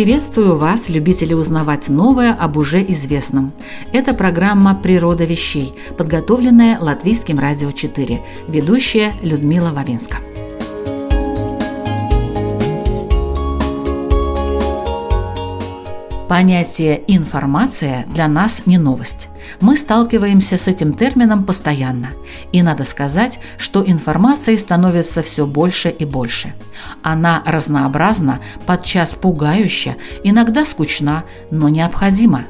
Приветствую вас, любители узнавать новое об уже известном. Это программа «Природа вещей», подготовленная Латвийским радио 4. Ведущая Людмила Вавинска. Понятие «информация» для нас не новость. Мы сталкиваемся с этим термином постоянно. И надо сказать, что информации становится все больше и больше. Она разнообразна, подчас пугающая, иногда скучна, но необходима.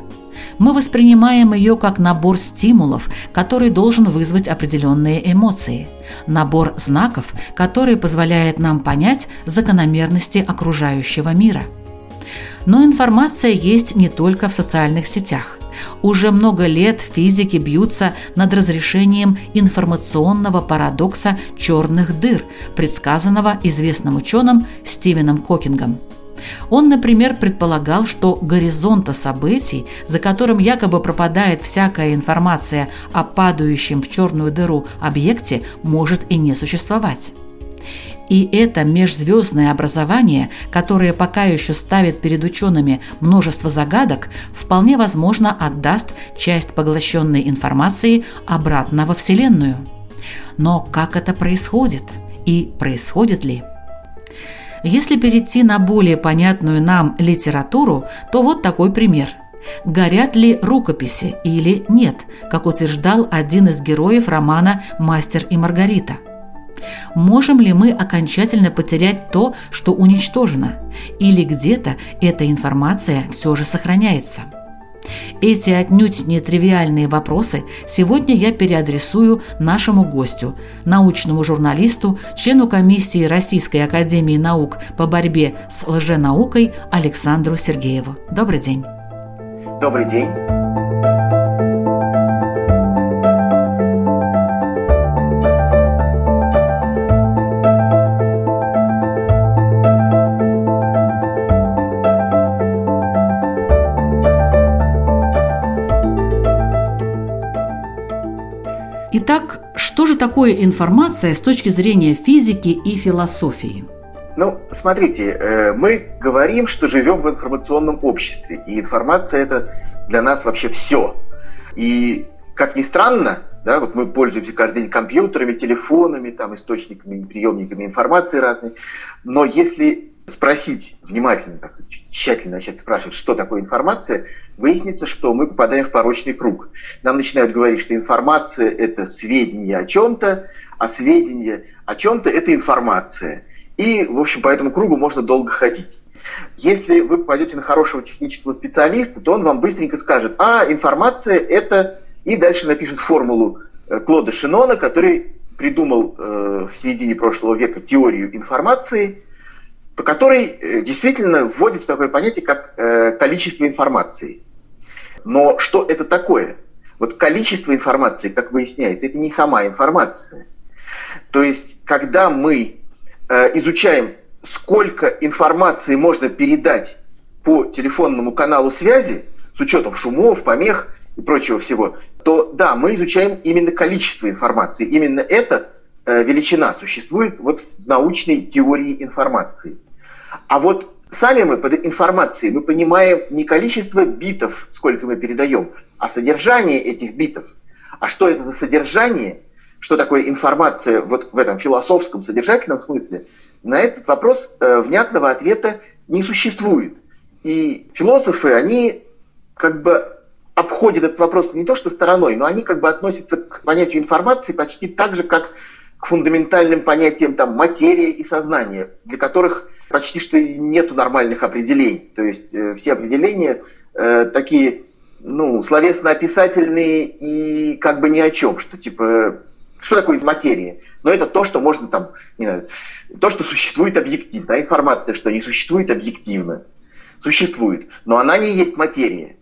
Мы воспринимаем ее как набор стимулов, который должен вызвать определенные эмоции. Набор знаков, который позволяет нам понять закономерности окружающего мира – но информация есть не только в социальных сетях. Уже много лет физики бьются над разрешением информационного парадокса черных дыр, предсказанного известным ученым Стивеном Кокингом. Он, например, предполагал, что горизонта событий, за которым якобы пропадает всякая информация о падающем в черную дыру объекте, может и не существовать. И это межзвездное образование, которое пока еще ставит перед учеными множество загадок, вполне возможно отдаст часть поглощенной информации обратно во Вселенную. Но как это происходит? И происходит ли? Если перейти на более понятную нам литературу, то вот такой пример – Горят ли рукописи или нет, как утверждал один из героев романа «Мастер и Маргарита». Можем ли мы окончательно потерять то, что уничтожено? Или где-то эта информация все же сохраняется? Эти отнюдь нетривиальные вопросы сегодня я переадресую нашему гостю, научному журналисту, члену комиссии Российской академии наук по борьбе с лженаукой Александру Сергееву. Добрый день. Добрый день. Итак, что же такое информация с точки зрения физики и философии? Ну, смотрите, э, мы говорим, что живем в информационном обществе, и информация это для нас вообще все. И, как ни странно, да, вот мы пользуемся каждый день компьютерами, телефонами, там, источниками, приемниками информации разной, но если спросить внимательно, так, тщательно начать спрашивать, что такое информация, выяснится, что мы попадаем в порочный круг. Нам начинают говорить, что информация – это сведения о чем-то, а сведения о чем-то – это информация. И, в общем, по этому кругу можно долго ходить. Если вы попадете на хорошего технического специалиста, то он вам быстренько скажет, а, информация – это… И дальше напишет формулу э, Клода Шинона, который придумал э, в середине прошлого века теорию информации – по которой э, действительно вводится такое понятие, как э, количество информации. Но что это такое? Вот количество информации, как выясняется, это не сама информация. То есть, когда мы э, изучаем, сколько информации можно передать по телефонному каналу связи, с учетом шумов, помех и прочего всего, то да, мы изучаем именно количество информации. Именно эта величина существует вот в научной теории информации. А вот сами мы под информацией мы понимаем не количество битов, сколько мы передаем, а содержание этих битов. А что это за содержание, что такое информация вот в этом философском, содержательном смысле, на этот вопрос э, внятного ответа не существует. И философы, они как бы обходят этот вопрос не то что стороной, но они как бы относятся к понятию информации почти так же, как к фундаментальным понятиям там, материя и сознание, для которых почти что нету нормальных определений. То есть э, все определения э, такие, ну, словесно-описательные и как бы ни о чем, что типа, что такое материя? но это то, что можно там, не знаю, то, что существует объективно. А информация, что не существует объективно, существует, но она не есть материя.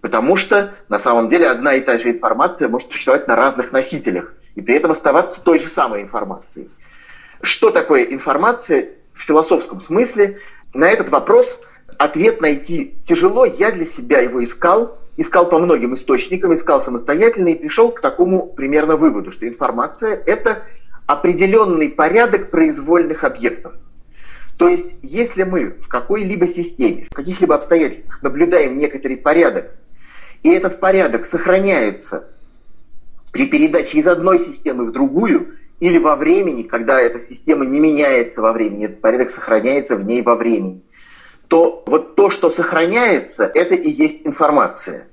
Потому что на самом деле одна и та же информация может существовать на разных носителях и при этом оставаться той же самой информацией. Что такое информация в философском смысле? На этот вопрос ответ найти тяжело. Я для себя его искал, искал по многим источникам, искал самостоятельно и пришел к такому примерно выводу, что информация – это определенный порядок произвольных объектов. То есть, если мы в какой-либо системе, в каких-либо обстоятельствах наблюдаем некоторый порядок и этот порядок сохраняется при передаче из одной системы в другую или во времени, когда эта система не меняется во времени, этот порядок сохраняется в ней во времени, то вот то, что сохраняется, это и есть информация.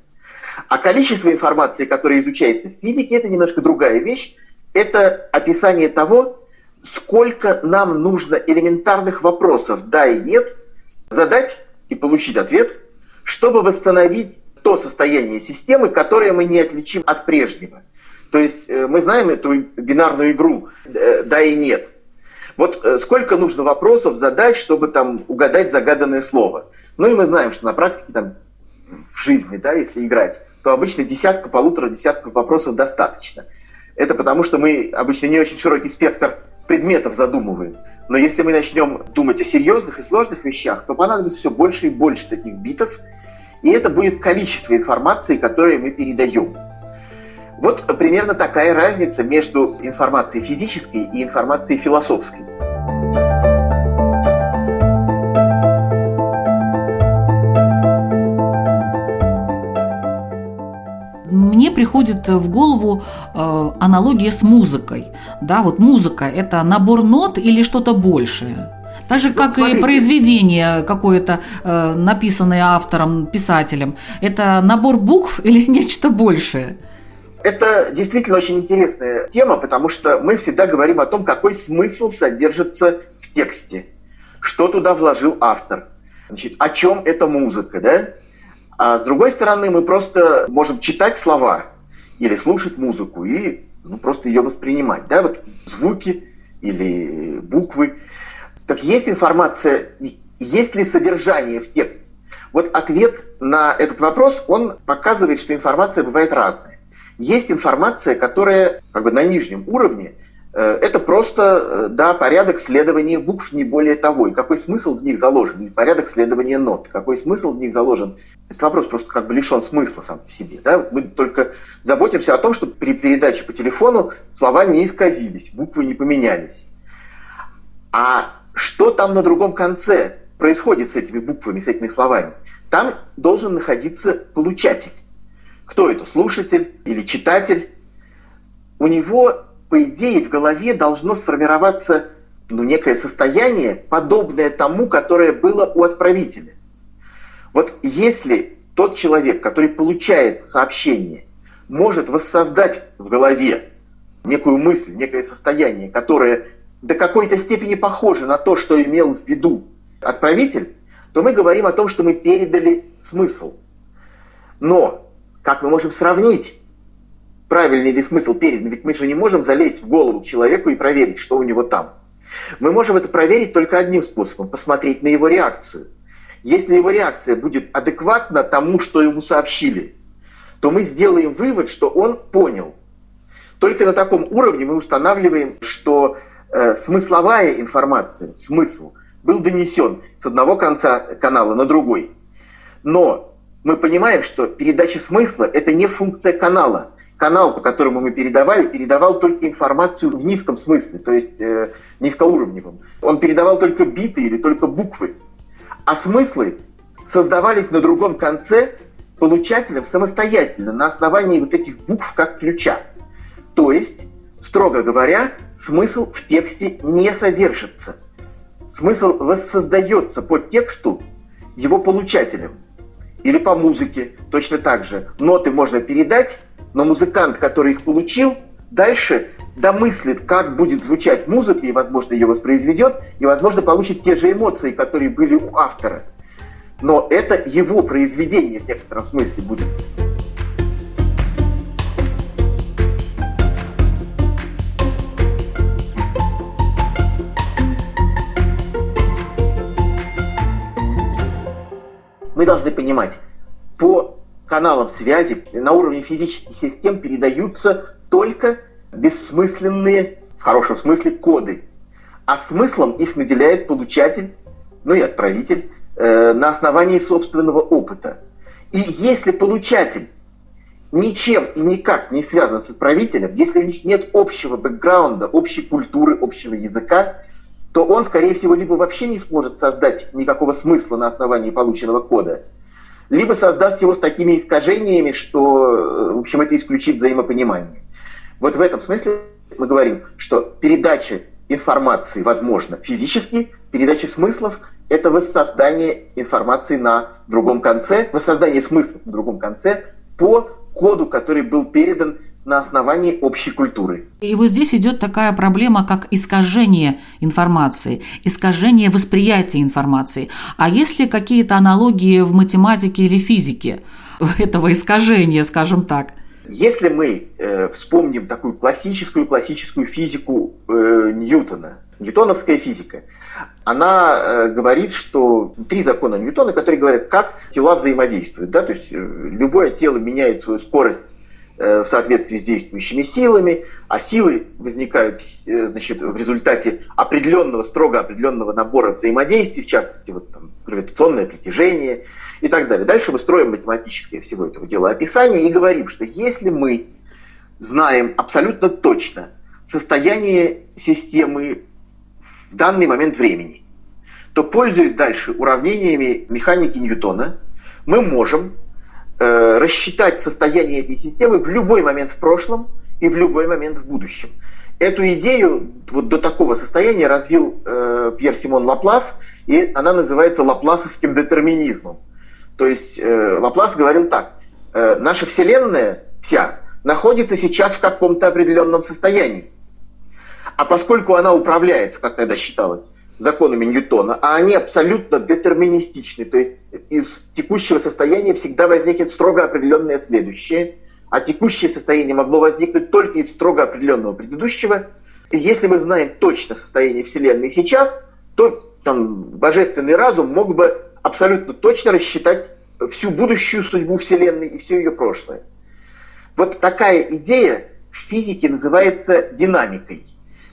А количество информации, которое изучается в физике, это немножко другая вещь. Это описание того, сколько нам нужно элементарных вопросов «да» и «нет» задать и получить ответ, чтобы восстановить то состояние системы, которое мы не отличим от прежнего. То есть э, мы знаем эту бинарную игру э, «да» и «нет». Вот э, сколько нужно вопросов задать, чтобы там угадать загаданное слово. Ну и мы знаем, что на практике там в жизни, да, если играть, то обычно десятка, полутора десятков вопросов достаточно. Это потому, что мы обычно не очень широкий спектр предметов задумываем. Но если мы начнем думать о серьезных и сложных вещах, то понадобится все больше и больше таких битов – и это будет количество информации, которое мы передаем. Вот примерно такая разница между информацией физической и информацией философской. Мне приходит в голову э, аналогия с музыкой. Да, вот музыка – это набор нот или что-то большее? Так же, как и произведение какое-то, э, написанное автором, писателем. Это набор букв или нечто большее? Это действительно очень интересная тема, потому что мы всегда говорим о том, какой смысл содержится в тексте, что туда вложил автор, значит, о чем эта музыка, да? А с другой стороны, мы просто можем читать слова или слушать музыку и ну, просто ее воспринимать, да, вот звуки или буквы. Так есть информация, есть ли содержание в тексте? Вот ответ на этот вопрос, он показывает, что информация бывает разная. Есть информация, которая как бы на нижнем уровне, э, это просто э, да, порядок следования букв, не более того. И какой смысл в них заложен? порядок следования нот. Какой смысл в них заложен? Этот вопрос просто как бы лишен смысла сам по себе. Да? Мы только заботимся о том, чтобы при передаче по телефону слова не исказились, буквы не поменялись. А что там на другом конце происходит с этими буквами, с этими словами? Там должен находиться получатель. Кто это, слушатель или читатель? У него, по идее, в голове должно сформироваться ну, некое состояние, подобное тому, которое было у отправителя. Вот если тот человек, который получает сообщение, может воссоздать в голове некую мысль, некое состояние, которое до какой-то степени похоже на то, что имел в виду отправитель, то мы говорим о том, что мы передали смысл. Но как мы можем сравнить, правильный ли смысл передан? Ведь мы же не можем залезть в голову человеку и проверить, что у него там. Мы можем это проверить только одним способом – посмотреть на его реакцию. Если его реакция будет адекватна тому, что ему сообщили, то мы сделаем вывод, что он понял. Только на таком уровне мы устанавливаем, что э, смысловая информация, смысл, был донесен с одного конца канала на другой. Но мы понимаем, что передача смысла – это не функция канала. Канал, по которому мы передавали, передавал только информацию в низком смысле, то есть э, низкоуровневом. Он передавал только биты или только буквы. А смыслы создавались на другом конце получателем самостоятельно, на основании вот этих букв как ключа. То есть, строго говоря, смысл в тексте не содержится. Смысл воссоздается по тексту его получателем. Или по музыке точно так же. Ноты можно передать, но музыкант, который их получил, дальше домыслит, как будет звучать музыка, и, возможно, ее воспроизведет, и, возможно, получит те же эмоции, которые были у автора. Но это его произведение в некотором смысле будет. Мы должны понимать, по каналам связи на уровне физических систем передаются только бессмысленные, в хорошем смысле, коды. А смыслом их наделяет получатель, ну и отправитель, э, на основании собственного опыта. И если получатель ничем и никак не связан с отправителем, если у них нет общего бэкграунда, общей культуры, общего языка, то он, скорее всего, либо вообще не сможет создать никакого смысла на основании полученного кода, либо создаст его с такими искажениями, что, э, в общем, это исключит взаимопонимание. Вот в этом смысле мы говорим, что передача информации возможна физически, передача смыслов – это воссоздание информации на другом конце, воссоздание смыслов на другом конце по коду, который был передан на основании общей культуры. И вот здесь идет такая проблема, как искажение информации, искажение восприятия информации. А есть ли какие-то аналогии в математике или физике этого искажения, скажем так? Если мы э, вспомним такую классическую классическую физику э, Ньютона, ньютоновская физика, она э, говорит, что три закона Ньютона, которые говорят, как тела взаимодействуют. Да? То есть э, любое тело меняет свою скорость в соответствии с действующими силами, а силы возникают э, значит, в результате определенного, строго определенного набора взаимодействий, в частности, вот, там, гравитационное притяжение и так далее. Дальше мы строим математическое всего этого дела описание и говорим, что если мы знаем абсолютно точно состояние системы в данный момент времени, то, пользуясь дальше уравнениями механики Ньютона, мы можем э, рассчитать состояние этой системы в любой момент в прошлом и в любой момент в будущем. Эту идею вот до такого состояния развил э, Пьер Симон Лаплас, и она называется лапласовским детерминизмом. То есть э, Лаплас говорил так, э, наша Вселенная вся находится сейчас в каком-то определенном состоянии. А поскольку она управляется, как тогда считалось, законами Ньютона, а они абсолютно детерминистичны, то есть из текущего состояния всегда возникнет строго определенное следующее, а текущее состояние могло возникнуть только из строго определенного предыдущего. И если мы знаем точно состояние Вселенной сейчас, то там, божественный разум мог бы абсолютно точно рассчитать всю будущую судьбу Вселенной и все ее прошлое. Вот такая идея в физике называется динамикой.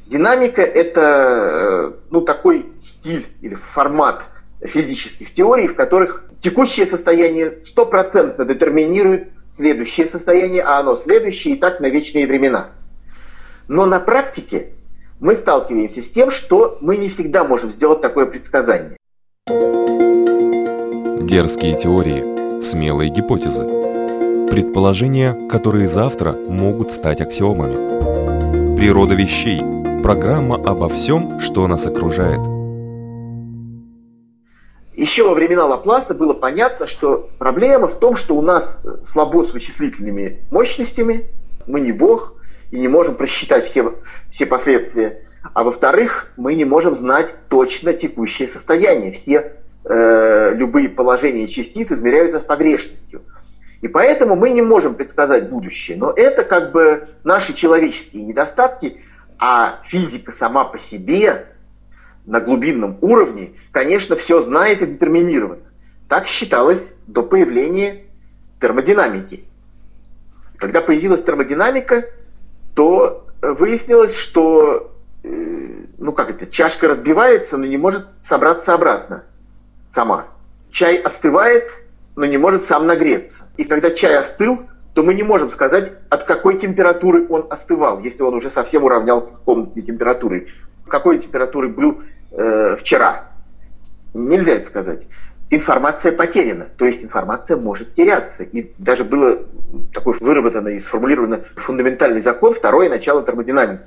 Динамика – это э, ну, такой стиль или формат физических теорий, в которых текущее состояние стопроцентно детерминирует следующее состояние, а оно следующее и так на вечные времена. Но на практике мы сталкиваемся с тем, что мы не всегда можем сделать такое предсказание. Дерзкие теории, смелые гипотезы, предположения, которые завтра могут стать аксиомами. Природа вещей – Программа обо всем, что нас окружает. Еще во времена Лапласа было понятно, что проблема в том, что у нас слабо с вычислительными мощностями, мы не бог и не можем просчитать все, все последствия. А во-вторых, мы не можем знать точно текущее состояние. Все э, любые положения частиц измеряются с погрешностью. И поэтому мы не можем предсказать будущее. Но это как бы наши человеческие недостатки, а физика сама по себе на глубинном уровне, конечно, все знает и детерминировано. Так считалось до появления термодинамики. Когда появилась термодинамика, то выяснилось, что э, ну как это, чашка разбивается, но не может собраться обратно сама. Чай остывает, но не может сам нагреться. И когда чай остыл, то мы не можем сказать, от какой температуры он остывал, если он уже совсем уравнялся с комнатной температурой. Какой температуры был э, вчера? Нельзя это сказать. Информация потеряна, то есть информация может теряться. И даже было такой выработано и сформулировано фундаментальный закон, второе начало термодинамики,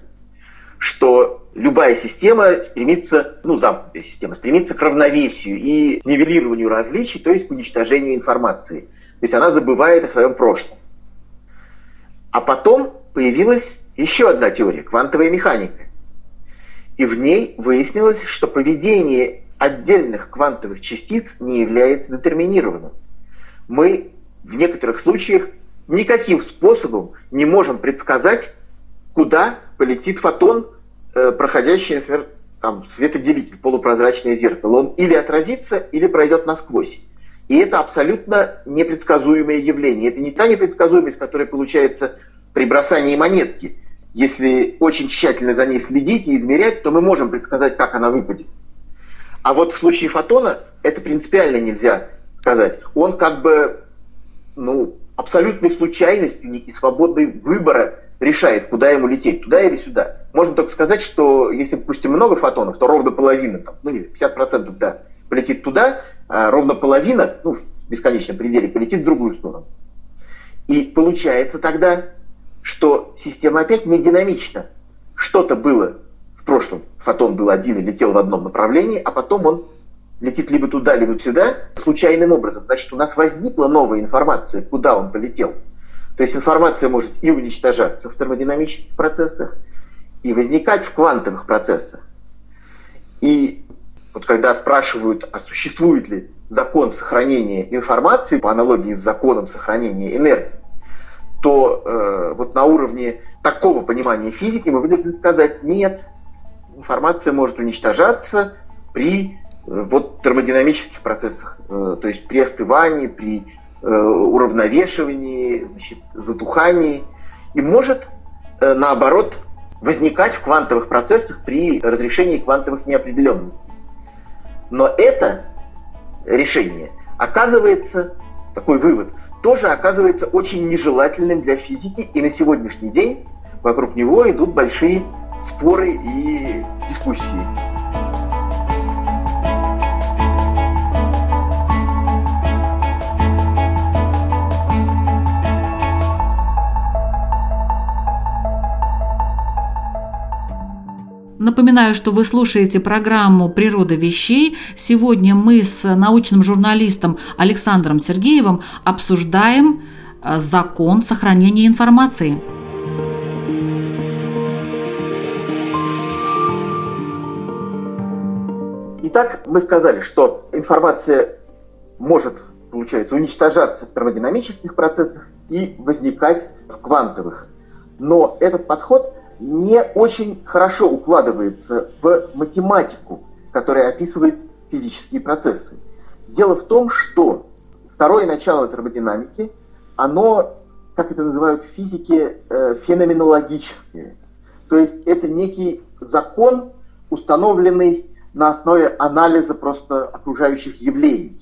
что любая система стремится, ну, замкнутая система, стремится к равновесию и нивелированию различий, то есть к уничтожению информации. То есть она забывает о своем прошлом. А потом появилась еще одна теория, квантовая механика. И в ней выяснилось, что поведение отдельных квантовых частиц не является детерминированным. Мы в некоторых случаях никаким способом не можем предсказать, куда полетит фотон, э, проходящий, например, там, светоделитель, полупрозрачное зеркало. Он или отразится, или пройдет насквозь. И это абсолютно непредсказуемое явление. Это не та непредсказуемость, которая получается при бросании монетки. Если очень тщательно за ней следить и измерять, то мы можем предсказать, как она выпадет. А вот в случае фотона это принципиально нельзя сказать. Он как бы ну, абсолютной случайностью и свободой выбора решает, куда ему лететь, туда или сюда. Можно только сказать, что если, допустим, много фотонов, то ровно половина, там, ну, 50% да, полетит туда, а ровно половина, ну, в бесконечном пределе, полетит в другую сторону. И получается тогда, что система опять не динамична. Что-то было в прошлом, фотон был один и летел в одном направлении, а потом он летит либо туда, либо сюда случайным образом. Значит, у нас возникла новая информация, куда он полетел. То есть информация может и уничтожаться в термодинамических процессах, и возникать в квантовых процессах. И вот когда спрашивают, а существует ли закон сохранения информации по аналогии с законом сохранения энергии, то э, вот на уровне такого понимания физики мы вынуждены сказать, нет, информация может уничтожаться при э, вот термодинамических процессах, э, то есть при остывании, при э, уравновешивании, значит, затухании, и может э, наоборот возникать в квантовых процессах при разрешении квантовых неопределенностей. Но это решение оказывается, такой вывод, тоже оказывается очень нежелательным для физики, и на сегодняшний день вокруг него идут большие споры и дискуссии. Напоминаю, что вы слушаете программу «Природа вещей». Сегодня мы с научным журналистом Александром Сергеевым обсуждаем э, закон сохранения информации. Итак, мы сказали, что информация может, получается, уничтожаться в термодинамических процессах и возникать в квантовых. Но этот подход не очень хорошо укладывается в математику, которая описывает физические процессы. Дело в том, что второе начало термодинамики, оно, как это называют в физике, э, феноменологическое. То есть это некий закон, установленный на основе анализа просто окружающих явлений.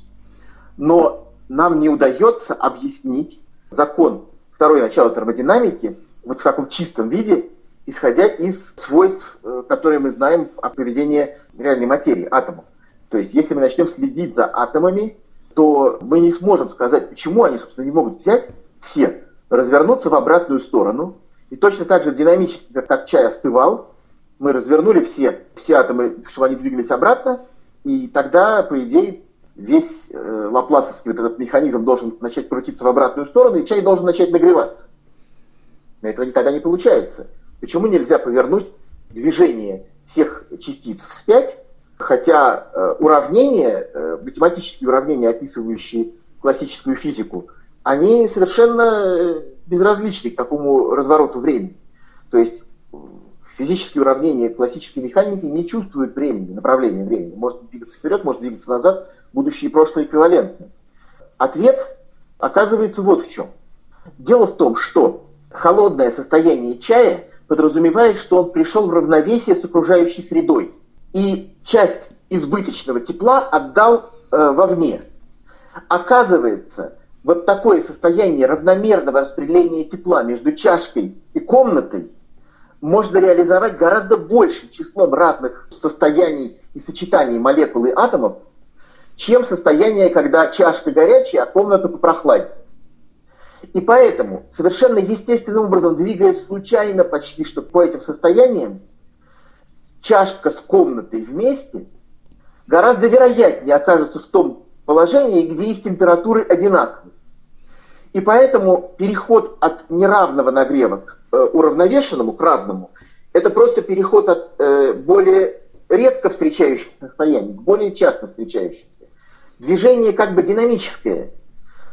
Но нам не удается объяснить закон второе начало термодинамики вот в таком чистом виде исходя из свойств, э, которые мы знаем о поведении реальной материи, атомов. То есть, если мы начнем следить за атомами, то мы не сможем сказать, почему они, собственно, не могут взять все, развернуться в обратную сторону. И точно так же динамически, как чай остывал, мы развернули все, все атомы, чтобы они двигались обратно, и тогда, по идее, весь э, лапласовский вот этот механизм должен начать крутиться в обратную сторону, и чай должен начать нагреваться. Но этого никогда не получается. Почему нельзя повернуть движение всех частиц вспять, хотя э, уравнения, э, математические уравнения, описывающие классическую физику, они совершенно э, безразличны к такому развороту времени. То есть физические уравнения классической механики не чувствуют времени, направления времени. Может двигаться вперед, может двигаться назад, будущее и прошлое эквивалентны. Ответ оказывается вот в чем. Дело в том, что холодное состояние чая подразумевает, что он пришел в равновесие с окружающей средой и часть избыточного тепла отдал э, вовне. Оказывается, вот такое состояние равномерного распределения тепла между чашкой и комнатой можно реализовать гораздо большим числом разных состояний и сочетаний молекул и атомов, чем состояние, когда чашка горячая, а комната попрохладнее. И поэтому, совершенно естественным образом, двигаясь случайно почти что по этим состояниям, чашка с комнатой вместе гораздо вероятнее окажутся в том положении, где их температуры одинаковы. И поэтому переход от неравного нагрева к э, уравновешенному, к равному, это просто переход от э, более редко встречающихся состояний к более часто встречающимся. Движение как бы динамическое –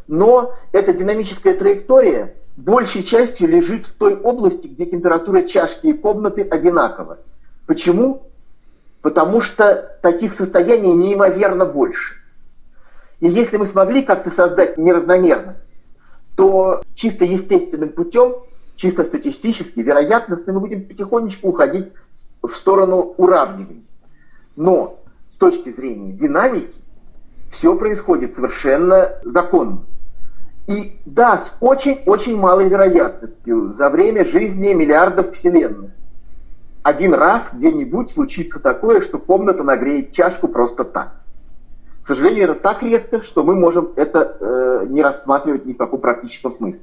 но эта динамическая траектория большей частью лежит в той области, где температура чашки и комнаты одинакова. Почему? Потому что таких состояний неимоверно больше. И если мы смогли как-то создать неравномерность, то чисто естественным путем, чисто статистически, вероятностно мы будем потихонечку уходить в сторону уравнивания. Но с точки зрения динамики все происходит совершенно законно. И да, с очень-очень малой вероятностью за время жизни миллиардов вселенных один раз где-нибудь случится такое, что комната нагреет чашку просто так. К сожалению, это так редко, что мы можем это э, не рассматривать ни в каком практическом смысле.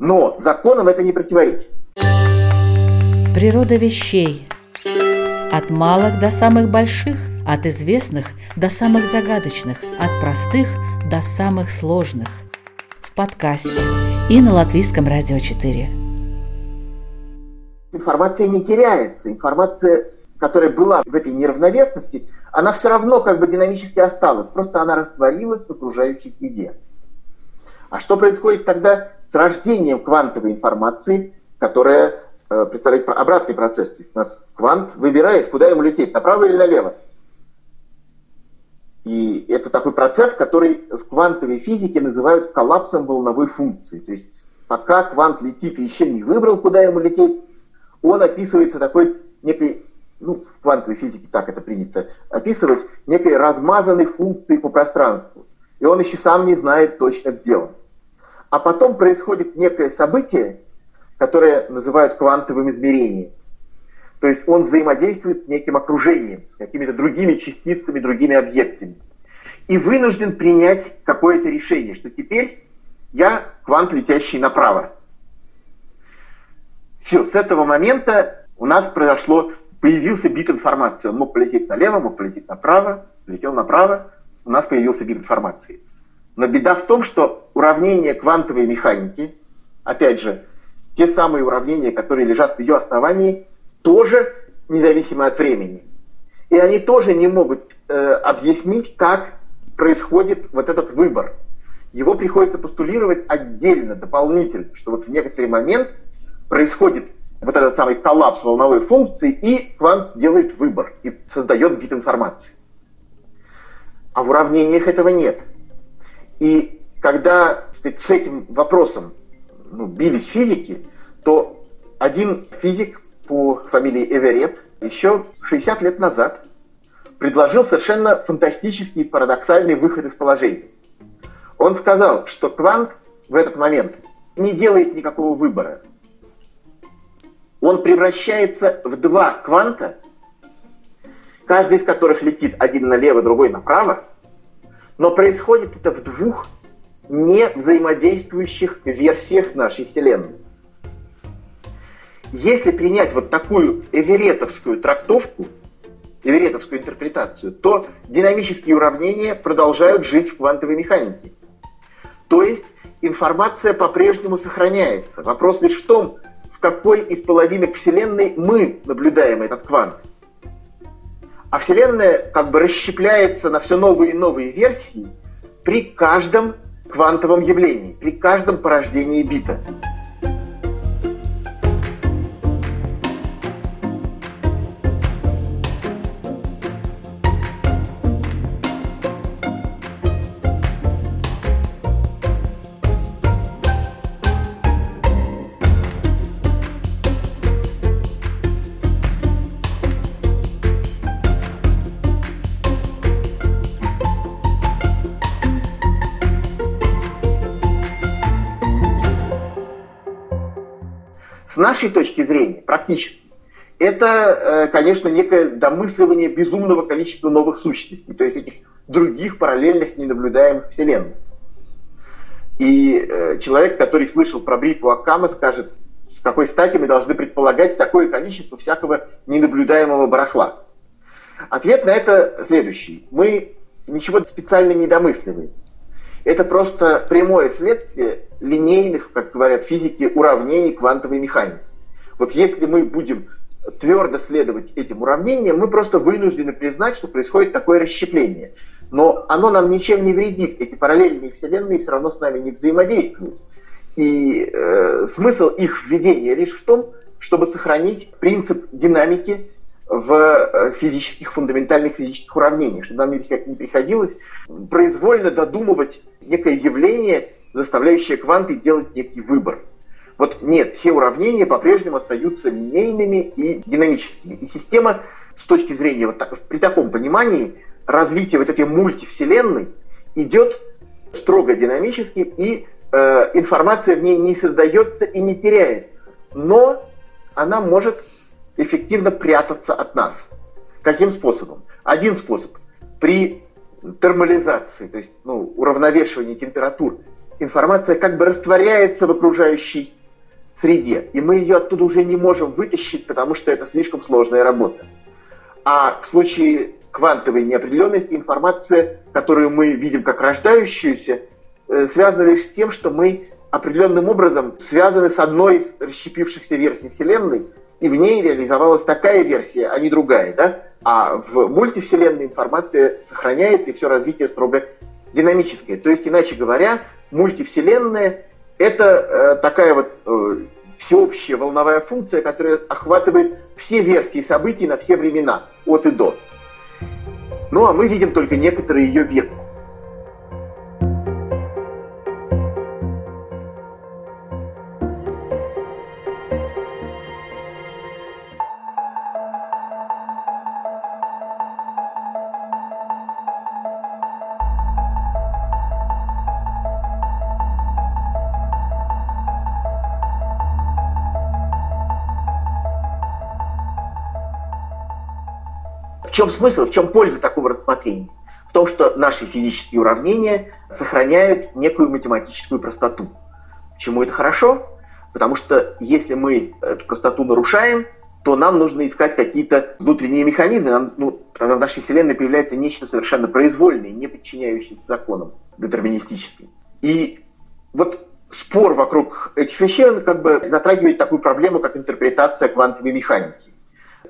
Но законам это не противоречит. Природа вещей. От малых до самых больших, от известных до самых загадочных, от простых до самых сложных. В подкасте и на Латвийском радио 4. Информация не теряется. Информация, которая была в этой неравновесности, она все равно как бы динамически осталась. Просто она растворилась в окружающей среде. А что происходит тогда с рождением квантовой информации, которая э, представляет обратный процесс? То есть у нас квант выбирает, куда ему лететь, направо или налево. И это такой процесс, который в квантовой физике называют коллапсом волновой функции. То есть пока квант летит и еще не выбрал, куда ему лететь, он описывается такой некой, ну, в квантовой физике так это принято описывать, некой размазанной функцией по пространству. И он еще сам не знает точно, где он. А потом происходит некое событие, которое называют квантовым измерением. То есть он взаимодействует с неким окружением, с какими-то другими частицами, другими объектами. И вынужден принять какое-то решение, что теперь я квант, летящий направо. Все, с этого момента у нас произошло, появился бит информации. Он мог полететь налево, мог полететь направо, летел направо, у нас появился бит информации. Но беда в том, что уравнения квантовой механики, опять же, те самые уравнения, которые лежат в ее основании, тоже независимы от времени. И они тоже не могут э, объяснить, как происходит вот этот выбор. Его приходится постулировать отдельно, дополнительно, что вот в некоторый момент происходит вот этот самый коллапс волновой функции, и квант делает выбор и создает бит информации. А в уравнениях этого нет. И когда сказать, с этим вопросом ну, бились физики, то один физик по фамилии Эверет еще 60 лет назад предложил совершенно фантастический парадоксальный выход из положения. Он сказал, что квант в этот момент не делает никакого выбора. Он превращается в два кванта, каждый из которых летит один налево, другой направо, но происходит это в двух не взаимодействующих версиях нашей Вселенной. Если принять вот такую эверетовскую трактовку, эверетовскую интерпретацию, то динамические уравнения продолжают жить в квантовой механике. То есть информация по-прежнему сохраняется. Вопрос лишь в том, в какой из половинок Вселенной мы наблюдаем этот квант. А Вселенная как бы расщепляется на все новые и новые версии при каждом квантовом явлении, при каждом порождении бита. С нашей точки зрения, практически, это, э, конечно, некое домысливание безумного количества новых сущностей, то есть этих других параллельных ненаблюдаемых вселенных. И э, человек, который слышал про бритву Акама, скажет, с какой стати мы должны предполагать такое количество всякого ненаблюдаемого барахла. Ответ на это следующий. Мы ничего специально не домысливаем. Это просто прямое следствие линейных, как говорят физики, уравнений квантовой механики. Вот если мы будем твердо следовать этим уравнениям, мы просто вынуждены признать, что происходит такое расщепление. Но оно нам ничем не вредит. Эти параллельные вселенные все равно с нами не взаимодействуют. И э, смысл их введения лишь в том, чтобы сохранить принцип динамики в э, физических, фундаментальных физических уравнениях, чтобы нам не приходилось произвольно додумывать некое явление, заставляющее кванты делать некий выбор. Вот нет, все уравнения по-прежнему остаются линейными и динамическими. И система с точки зрения, вот так, при таком понимании, развития вот этой мультивселенной идет строго динамически, и э, информация в ней не создается и не теряется. Но она может эффективно прятаться от нас. Каким способом? Один способ. При термализации, то есть ну, уравновешивании температур, информация как бы растворяется в окружающей среде, и мы ее оттуда уже не можем вытащить, потому что это слишком сложная работа. А в случае квантовой неопределенности информация, которую мы видим как рождающуюся, э, связана лишь с тем, что мы определенным образом связаны с одной из расщепившихся версий Вселенной, и в ней реализовалась такая версия, а не другая. Да? А в мультивселенной информация сохраняется, и все развитие строго динамическое. То есть, иначе говоря, мультивселенная – это э, такая вот э, всеобщая волновая функция, которая охватывает все версии событий на все времена, от и до. Ну а мы видим только некоторые ее ветки. Чем смысл, в чем польза такого рассмотрения? В том, что наши физические уравнения сохраняют некую математическую простоту. Почему это хорошо? Потому что если мы эту простоту нарушаем, то нам нужно искать какие-то внутренние механизмы. Нам, ну, тогда в нашей Вселенной появляется нечто совершенно произвольное, не подчиняющееся законам детерминистическим. И вот спор вокруг этих вещей, он как бы затрагивает такую проблему, как интерпретация квантовой механики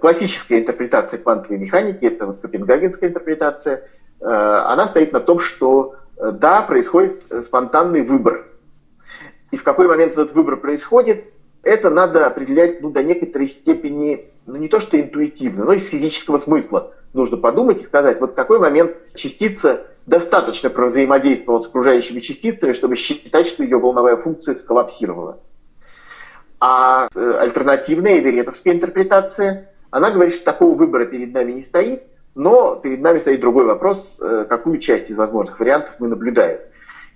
классическая интерпретация квантовой механики, это вот копенгагенская интерпретация, э, она стоит на том, что э, да, происходит спонтанный выбор. И в какой момент этот выбор происходит, это надо определять ну, до некоторой степени, ну не то что интуитивно, но из физического смысла. Нужно подумать и сказать, вот в какой момент частица достаточно взаимодействовала с окружающими частицами, чтобы считать, что ее волновая функция сколлапсировала. А э, альтернативная эверетовская интерпретация она говорит, что такого выбора перед нами не стоит, но перед нами стоит другой вопрос, э, какую часть из возможных вариантов мы наблюдаем.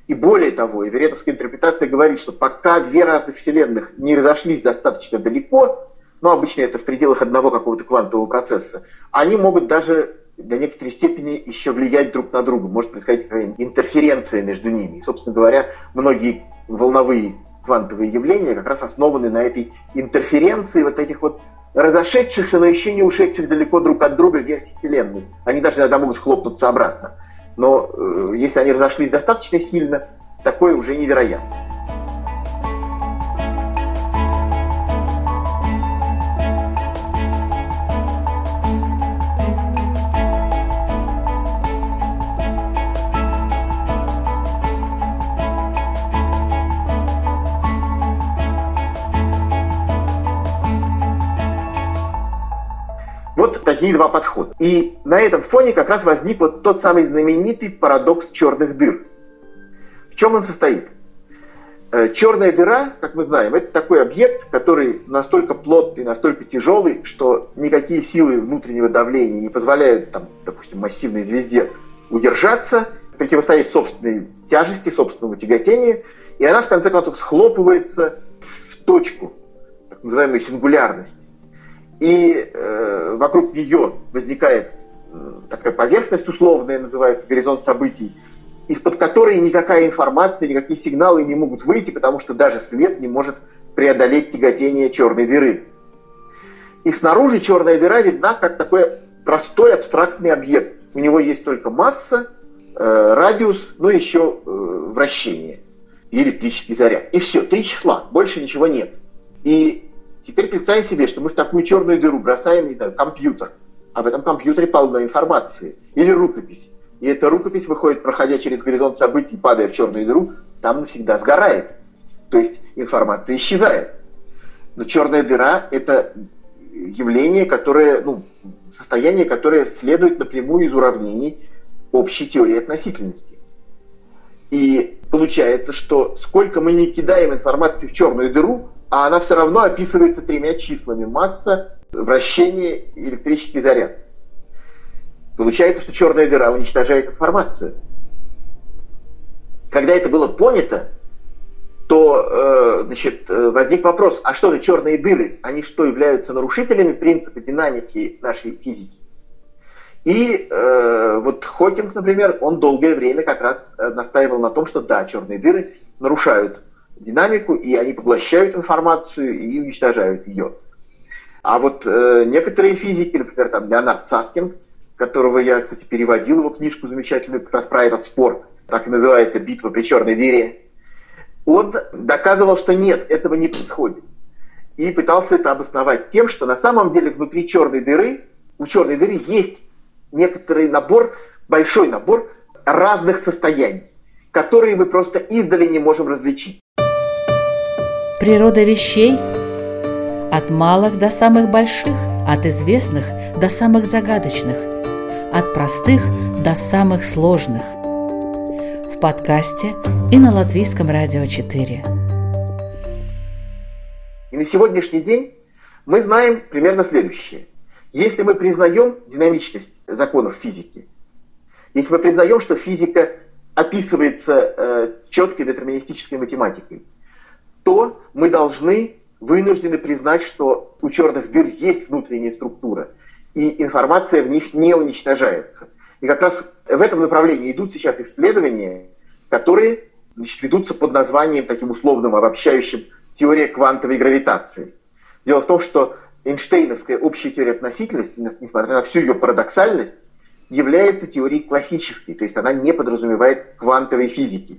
И более того, Эверетовская интерпретация говорит, что пока две разных вселенных не разошлись достаточно далеко, но обычно это в пределах одного какого-то квантового процесса, они могут даже до некоторой степени еще влиять друг на друга. Может происходить какая-нибудь интерференция между ними. И, собственно говоря, многие волновые квантовые явления как раз основаны на этой интерференции вот этих вот разошедшихся, но еще не ушедших далеко друг от друга версий Вселенной. Они даже иногда могут схлопнуться обратно. Но э, если они разошлись достаточно сильно, такое уже невероятно. Такие два подхода. И на этом фоне как раз возник вот тот самый знаменитый парадокс черных дыр. В чем он состоит? Э, черная дыра, как мы знаем, это такой объект, который настолько плотный, настолько тяжелый, что никакие силы внутреннего давления не позволяют, там, допустим, массивной звезде удержаться, противостоять собственной тяжести, собственному тяготению, и она в конце концов схлопывается в точку, так называемую сингулярность и э, вокруг нее возникает такая поверхность условная, называется горизонт событий, из-под которой никакая информация, никакие сигналы не могут выйти, потому что даже свет не может преодолеть тяготение черной дыры. И снаружи черная дыра видна как такой простой абстрактный объект. У него есть только масса, э, радиус, ну еще э, вращение и электрический заряд. И все, три числа, больше ничего нет. И Теперь представим себе, что мы в такую черную дыру бросаем, не знаю, компьютер, а в этом компьютере полно информации или рукопись. И эта рукопись выходит, проходя через горизонт событий, падая в черную дыру, там навсегда сгорает. То есть информация исчезает. Но черная дыра – это явление, которое, ну, состояние, которое следует напрямую из уравнений общей теории относительности. И получается, что сколько мы не кидаем информации в черную дыру, а она все равно описывается тремя числами. Масса, вращение электрический заряд. Получается, что черная дыра уничтожает информацию. Когда это было понято, то э, значит, возник вопрос, а что же черные дыры? Они что, являются нарушителями принципа динамики нашей физики? И э, вот Хокинг, например, он долгое время как раз э, настаивал на том, что да, черные дыры нарушают динамику, и они поглощают информацию и уничтожают ее. А вот э, некоторые физики, например, там Леонард Цаскин, которого я, кстати, переводил его книжку замечательную как раз про этот спор, так и называется «Битва при черной дыре», он доказывал, что нет, этого не происходит. И пытался это обосновать тем, что на самом деле внутри черной дыры, у черной дыры есть некоторый набор, большой набор разных состояний, которые мы просто издали не можем различить. Природа вещей от малых до самых больших, от известных до самых загадочных, от простых до самых сложных – в подкасте и на Латвийском радио 4. И на сегодняшний день мы знаем примерно следующее. Если мы признаем динамичность законов физики, если мы признаем, что физика описывается э, четкой детерминистической математикой, то мы должны, вынуждены признать, что у черных дыр есть внутренняя структура, и информация в них не уничтожается. И как раз в этом направлении идут сейчас исследования, которые значит, ведутся под названием таким условным, обобщающим теория квантовой гравитации. Дело в том, что Эйнштейновская общая теория относительности, несмотря на всю ее парадоксальность, является теорией классической, то есть она не подразумевает квантовой физики.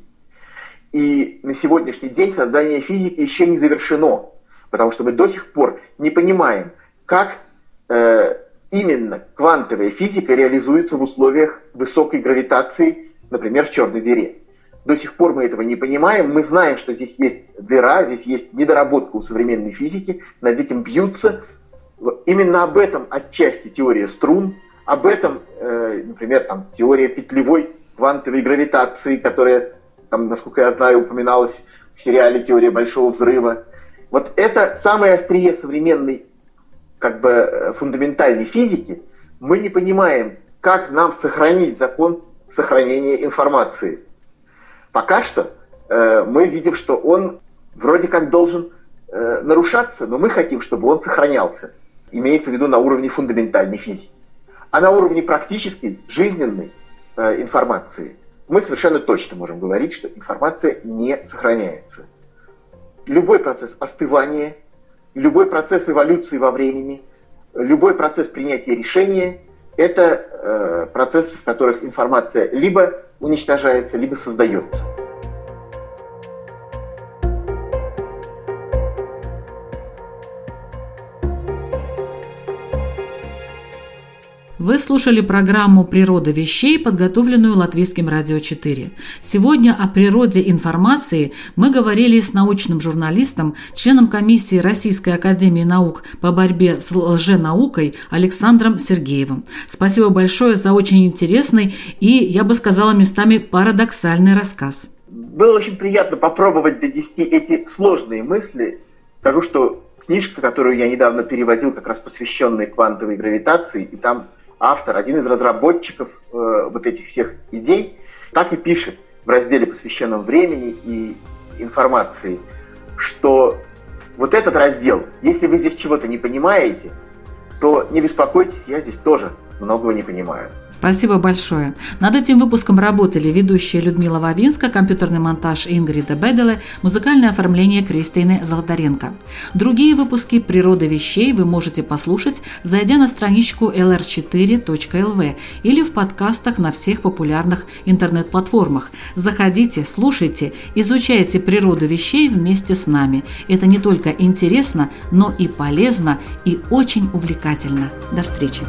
И на сегодняшний день создание физики еще не завершено, потому что мы до сих пор не понимаем, как э, именно квантовая физика реализуется в условиях высокой гравитации, например, в черной дыре. До сих пор мы этого не понимаем. Мы знаем, что здесь есть дыра, здесь есть недоработка у современной физики, над этим бьются. Именно об этом отчасти теория струн, об этом, э, например, там, теория петлевой квантовой гравитации, которая, там, насколько я знаю, упоминалась в сериале «Теория большого взрыва». Вот это самое острие современной как бы э, фундаментальной физики, мы не понимаем, как нам сохранить закон сохранения информации. Пока что э, мы видим, что он вроде как должен э, нарушаться, но мы хотим, чтобы он сохранялся. Имеется в виду на уровне фундаментальной физики. А на уровне практической, жизненной э, информации мы совершенно точно можем говорить, что информация не сохраняется. Любой процесс остывания – любой процесс эволюции во времени, любой процесс принятия решения – это э, процессы, в которых информация либо уничтожается, либо создается. Вы слушали программу «Природа вещей», подготовленную Латвийским радио 4. Сегодня о природе информации мы говорили с научным журналистом, членом комиссии Российской академии наук по борьбе с лженаукой Александром Сергеевым. Спасибо большое за очень интересный и, я бы сказала, местами парадоксальный рассказ. Было очень приятно попробовать донести эти сложные мысли. Скажу, что книжка, которую я недавно переводил, как раз посвященная квантовой гравитации, и там автор, один из разработчиков э, вот этих всех идей, так и пишет в разделе, посвященном времени и информации, что вот этот раздел, если вы здесь чего-то не понимаете, то не беспокойтесь, я здесь тоже многого не понимаю. Спасибо большое. Над этим выпуском работали ведущая Людмила Вавинска, компьютерный монтаж Ингрида Беделе, музыкальное оформление Кристины Золотаренко. Другие выпуски «Природа вещей» вы можете послушать, зайдя на страничку lr4.lv или в подкастах на всех популярных интернет-платформах. Заходите, слушайте, изучайте природу вещей вместе с нами. Это не только интересно, но и полезно и очень увлекательно. До встречи!